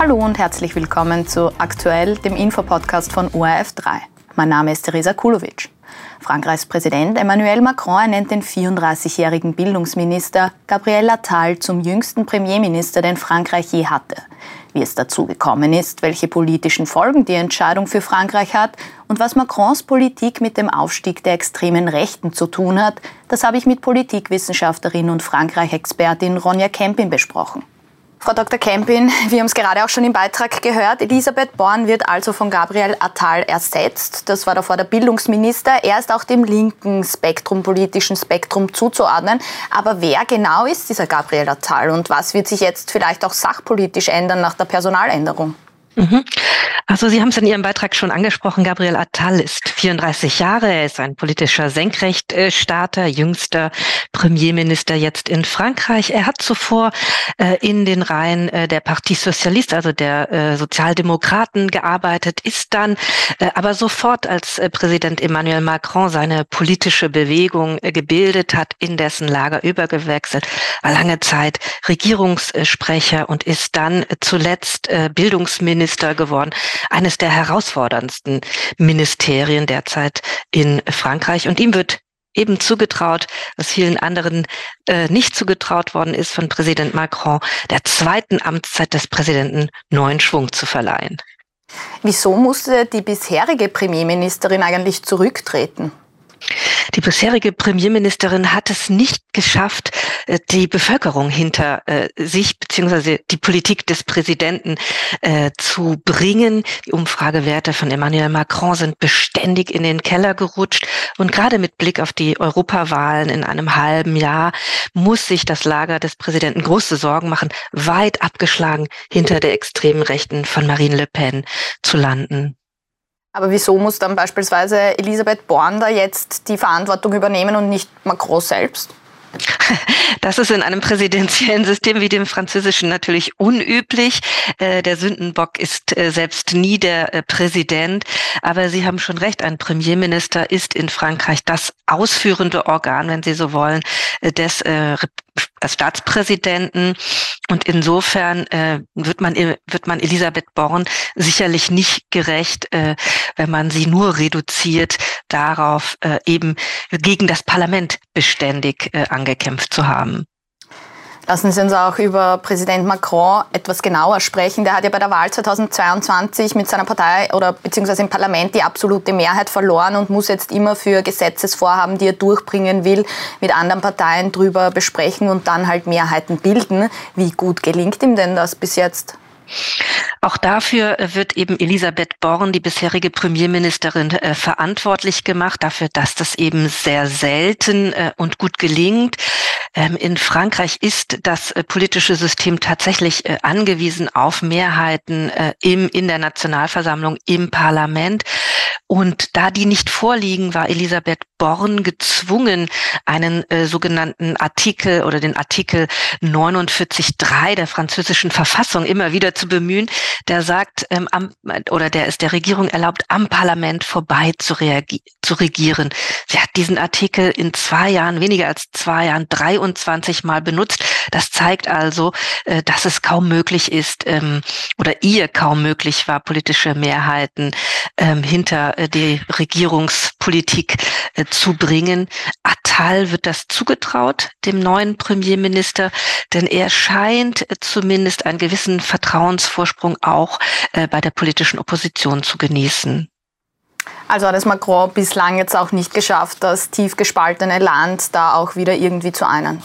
Hallo und herzlich willkommen zu Aktuell, dem Infopodcast von ORF3. Mein Name ist Theresa Kulovic. Frankreichs Präsident Emmanuel Macron ernennt den 34-jährigen Bildungsminister Gabriel Attal zum jüngsten Premierminister, den Frankreich je hatte. Wie es dazu gekommen ist, welche politischen Folgen die Entscheidung für Frankreich hat und was Macrons Politik mit dem Aufstieg der extremen Rechten zu tun hat, das habe ich mit Politikwissenschaftlerin und Frankreich-Expertin Ronja Kempin besprochen. Frau Dr. Kempin, wir haben es gerade auch schon im Beitrag gehört. Elisabeth Born wird also von Gabriel Attal ersetzt. Das war davor der Bildungsminister. Er ist auch dem linken Spektrum, politischen Spektrum zuzuordnen. Aber wer genau ist dieser Gabriel Attal und was wird sich jetzt vielleicht auch sachpolitisch ändern nach der Personaländerung? Mhm. Also Sie haben es in Ihrem Beitrag schon angesprochen. Gabriel Attal ist 34 Jahre. Er ist ein politischer Senkrechtstarter, jüngster Premierminister jetzt in Frankreich. Er hat zuvor äh, in den Reihen äh, der Parti Socialiste, also der äh, Sozialdemokraten, gearbeitet, ist dann aber sofort, als Präsident Emmanuel Macron seine politische Bewegung gebildet hat, in dessen Lager übergewechselt, war lange Zeit Regierungssprecher und ist dann zuletzt Bildungsminister Minister geworden. Eines der herausforderndsten Ministerien derzeit in Frankreich. Und ihm wird eben zugetraut, was vielen anderen äh, nicht zugetraut worden ist von Präsident Macron, der zweiten Amtszeit des Präsidenten neuen Schwung zu verleihen. Wieso musste die bisherige Premierministerin eigentlich zurücktreten? Die bisherige Premierministerin hat es nicht geschafft, äh, die Bevölkerung hinter äh, sich beziehungsweise die Politik des Präsidenten äh, zu bringen. Die Umfragewerte von Emmanuel Macron sind beständig in den Keller gerutscht. Und gerade mit Blick auf die Europawahlen in einem halben Jahr muss sich das Lager des Präsidenten große Sorgen machen, weit abgeschlagen hinter der extremen Rechten von Marine Le Pen zu landen. Aber wieso muss dann beispielsweise Elisabeth Born da jetzt die Verantwortung übernehmen und nicht Macron selbst? Das ist in einem präsidentiellen System wie dem französischen natürlich unüblich. Äh, der Sündenbock ist äh, selbst nie der äh, Präsident. Aber Sie haben schon recht, ein Premierminister ist in Frankreich das ausführende Organ, wenn Sie so wollen, des Staatspräsidenten. Und insofern äh, wird man wird man Elisabeth Born sicherlich nicht gerecht, äh, wenn man sie nur reduziert darauf, äh, eben gegen das Parlament beständig äh, angekämpft zu haben. Lassen Sie uns auch über Präsident Macron etwas genauer sprechen. Der hat ja bei der Wahl 2022 mit seiner Partei oder beziehungsweise im Parlament die absolute Mehrheit verloren und muss jetzt immer für Gesetzesvorhaben, die er durchbringen will, mit anderen Parteien drüber besprechen und dann halt Mehrheiten bilden. Wie gut gelingt ihm denn das bis jetzt? Auch dafür wird eben Elisabeth Born, die bisherige Premierministerin, äh, verantwortlich gemacht, dafür, dass das eben sehr selten äh, und gut gelingt. Ähm, in Frankreich ist das äh, politische System tatsächlich äh, angewiesen auf Mehrheiten äh, im, in der Nationalversammlung, im Parlament. Und da die nicht vorliegen, war Elisabeth Born gezwungen, einen äh, sogenannten Artikel oder den Artikel 49.3 der französischen Verfassung immer wieder zu bemühen, der sagt, ähm, am, oder der ist der Regierung erlaubt, am Parlament vorbei zu, zu regieren. Sie hat diesen Artikel in zwei Jahren, weniger als zwei Jahren, 23 Mal benutzt. Das zeigt also, äh, dass es kaum möglich ist ähm, oder ihr kaum möglich war, politische Mehrheiten ähm, hinter äh, die Regierungspolitik äh, zu bringen. Attal wird das zugetraut, dem neuen Premierminister, denn er scheint äh, zumindest einen gewissen Vertrauensvorsprung auch äh, bei der politischen Opposition zu genießen. Also hat es Macron bislang jetzt auch nicht geschafft, das tief gespaltene Land da auch wieder irgendwie zu einen.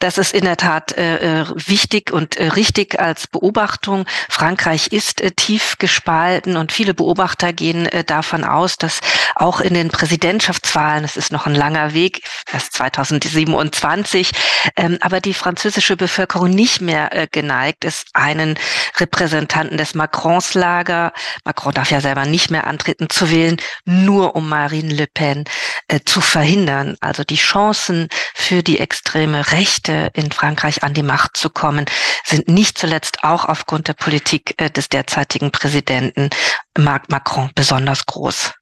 Das ist in der Tat äh, äh, wichtig und äh, richtig als Beobachtung. Frankreich ist äh, tief gespalten und viele Beobachter gehen äh, davon aus, dass auch in den Präsidentschaftswahlen, es ist noch ein langer Weg, erst 2027, ähm, aber die französische Bevölkerung nicht mehr äh, geneigt ist, einen Repräsentanten des Macrons Lager, Macron darf ja selber nicht mehr antreten, zu wählen, nur um Marine Le Pen zu verhindern. Also die Chancen für die extreme Rechte in Frankreich an die Macht zu kommen, sind nicht zuletzt auch aufgrund der Politik äh, des derzeitigen Präsidenten Marc Macron besonders groß.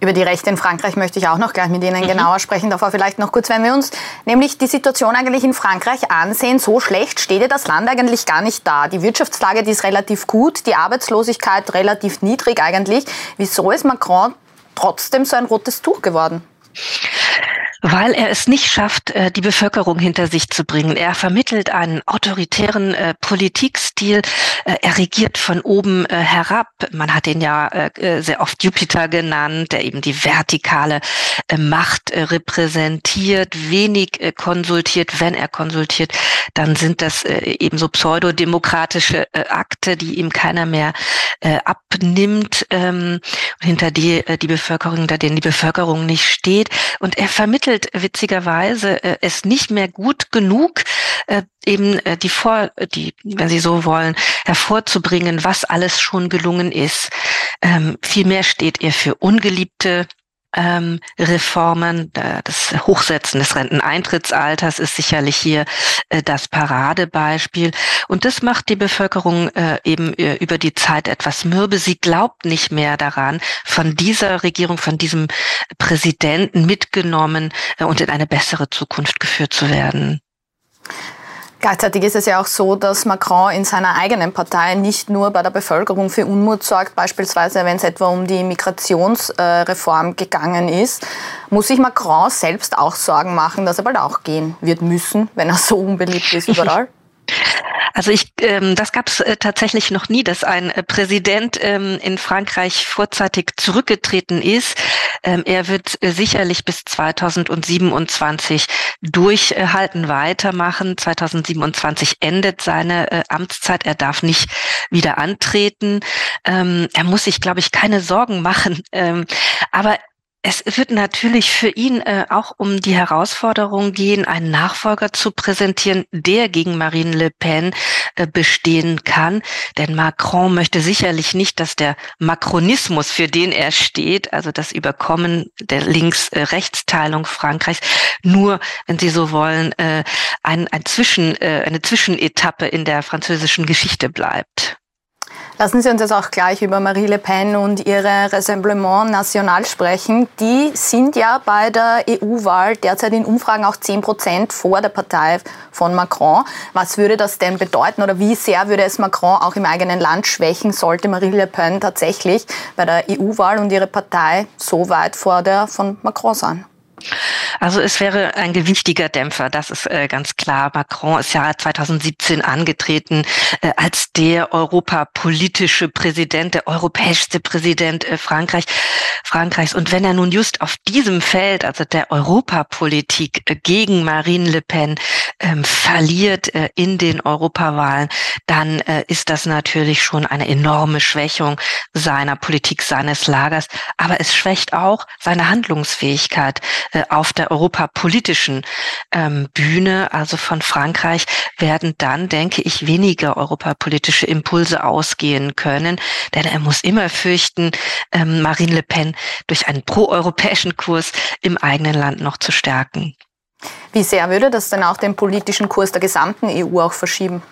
Über die Rechte in Frankreich möchte ich auch noch gleich mit Ihnen mhm. genauer sprechen. Davor vielleicht noch kurz, wenn wir uns nämlich die Situation eigentlich in Frankreich ansehen, so schlecht steht ja das Land eigentlich gar nicht da. Die Wirtschaftslage, die ist relativ gut, die Arbeitslosigkeit relativ niedrig eigentlich. Wieso ist Macron trotzdem so ein rotes Tuch geworden? Weil er es nicht schafft, äh, die Bevölkerung hinter sich zu bringen. Er vermittelt einen autoritären äh, Politikstil. Äh, er regiert von oben herab. Man hat ihn ja sehr oft Jupiter genannt, der eben die vertikale Macht repräsentiert, wenig konsultiert. Wenn er konsultiert, dann sind das eben so pseudodemokratische Akte, die ihm keiner mehr abnimmt, ähm, hinter die die Bevölkerung, hinter denen die Bevölkerung nicht steht. Und er vermittelt vermittelt witzigerweise äh, es nicht mehr gut genug, äh, eben äh, die vor, die, wenn Sie so wollen, hervorzubringen, was alles schon gelungen ist. Ähm, vielmehr steht er für ungeliebte ähm, Reformen. Das Hochsetzen des Renteneintrittsalters ist sicherlich hier äh, das Paradebeispiel. Und das macht die Bevölkerung äh, eben äh, über die Zeit etwas mürbe. Sie glaubt nicht mehr daran, von dieser Regierung, von diesem Präsidenten mitgenommen äh, und in eine bessere Zukunft geführt zu werden. Gleichzeitig ist es ja auch so, dass Macron in seiner eigenen Partei nicht nur bei der Bevölkerung für Unmut sorgt, beispielsweise wenn es etwa um die Migrationsreform gegangen ist, muss sich Macron selbst auch Sorgen machen, dass er bald auch gehen wird müssen, wenn er so unbeliebt ist überall? Also ich, ähm, das gab es äh, tatsächlich noch nie, dass ein äh, Präsident ähm, in Frankreich vorzeitig zurückgetreten ist. Ähm, er wird äh, sicherlich bis 2027 durchhalten, weitermachen. 2027 endet seine äh, Amtszeit. Er darf nicht wieder antreten. Ähm, er muss sich, glaube ich, keine Sorgen machen. Ähm, aber es wird natürlich für ihn äh, auch um die Herausforderung gehen, einen Nachfolger zu präsentieren, der gegen Marine Le Pen äh, bestehen kann. Denn Macron möchte sicherlich nicht, dass der Macronismus, für den er steht, also das Überkommen der Links-Rechtsteilung Frankreichs, nur, wenn Sie so wollen, äh, ein, ein Zwischen, äh, eine Zwischenetappe in der französischen Geschichte bleibt. Lassen Sie uns jetzt auch gleich über Marie Le Pen und ihre Rassemblement National sprechen. Die sind ja bei der EU-Wahl derzeit in Umfragen auch 10 Prozent vor der Partei von Macron. Was würde das denn bedeuten oder wie sehr würde es Macron auch im eigenen Land schwächen, sollte Marie Le Pen tatsächlich bei der EU-Wahl und ihre Partei so weit vor der von Macron sein? Also es wäre ein gewichtiger Dämpfer, das ist äh, ganz klar. Macron ist ja 2017 angetreten äh, als der europapolitische Präsident, der europäischste Präsident äh, Frankreich, Frankreichs. Und wenn er nun just auf diesem Feld, also der Europapolitik äh, gegen Marine Le Pen ähm, verliert äh, in den Europawahlen, dann äh, ist das natürlich schon eine enorme Schwächung seiner Politik, seines Lagers. Aber es schwächt auch seine Handlungsfähigkeit äh, auf der europapolitischen ähm, Bühne, also von Frankreich, werden dann, denke ich, weniger europapolitische Impulse ausgehen können. Denn er muss immer fürchten, ähm, Marine Le Pen durch einen proeuropäischen Kurs im eigenen Land noch zu stärken. Wie sehr würde das denn auch den politischen Kurs der gesamten EU auch verschieben?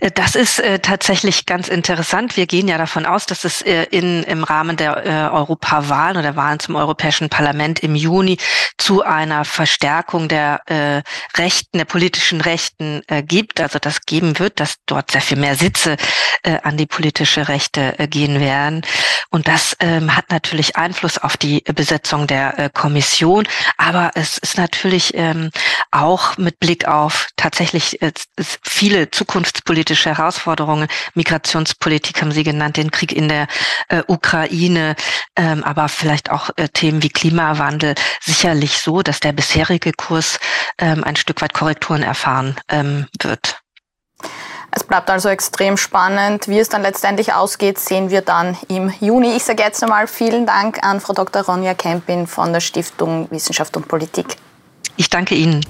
Äh, das ist äh, tatsächlich ganz interessant. Wir gehen ja davon aus, dass es äh, in, im Rahmen der äh, Europawahlen oder Wahlen zum Europäischen Parlament im Juni zu einer Verstärkung der äh, Rechten, der politischen Rechten äh, gibt. Also das geben wird, dass dort sehr viel mehr Sitze äh, an die politische Rechte äh, gehen werden. Und das ähm, hat natürlich Einfluss auf die Besetzung der äh, Kommission. Aber es ist natürlich ähm, auch mit Blick auf tatsächlich äh, viele zukunftspolitische Herausforderungen, Migrationspolitik haben Sie genannt, den Krieg in der äh, Ukraine, ähm, aber vielleicht auch äh, Themen wie Klimawandel, sicherlich so, dass der bisherige Kurs ähm, ein Stück weit Korrekturen erfahren ähm, wird. Es bleibt also extrem spannend. Wie es dann letztendlich ausgeht, sehen wir dann im Juni. Ich sage jetzt nochmal vielen Dank an Frau Dr. Ronja Kempin von der Stiftung Wissenschaft und Politik. Ich danke Ihnen.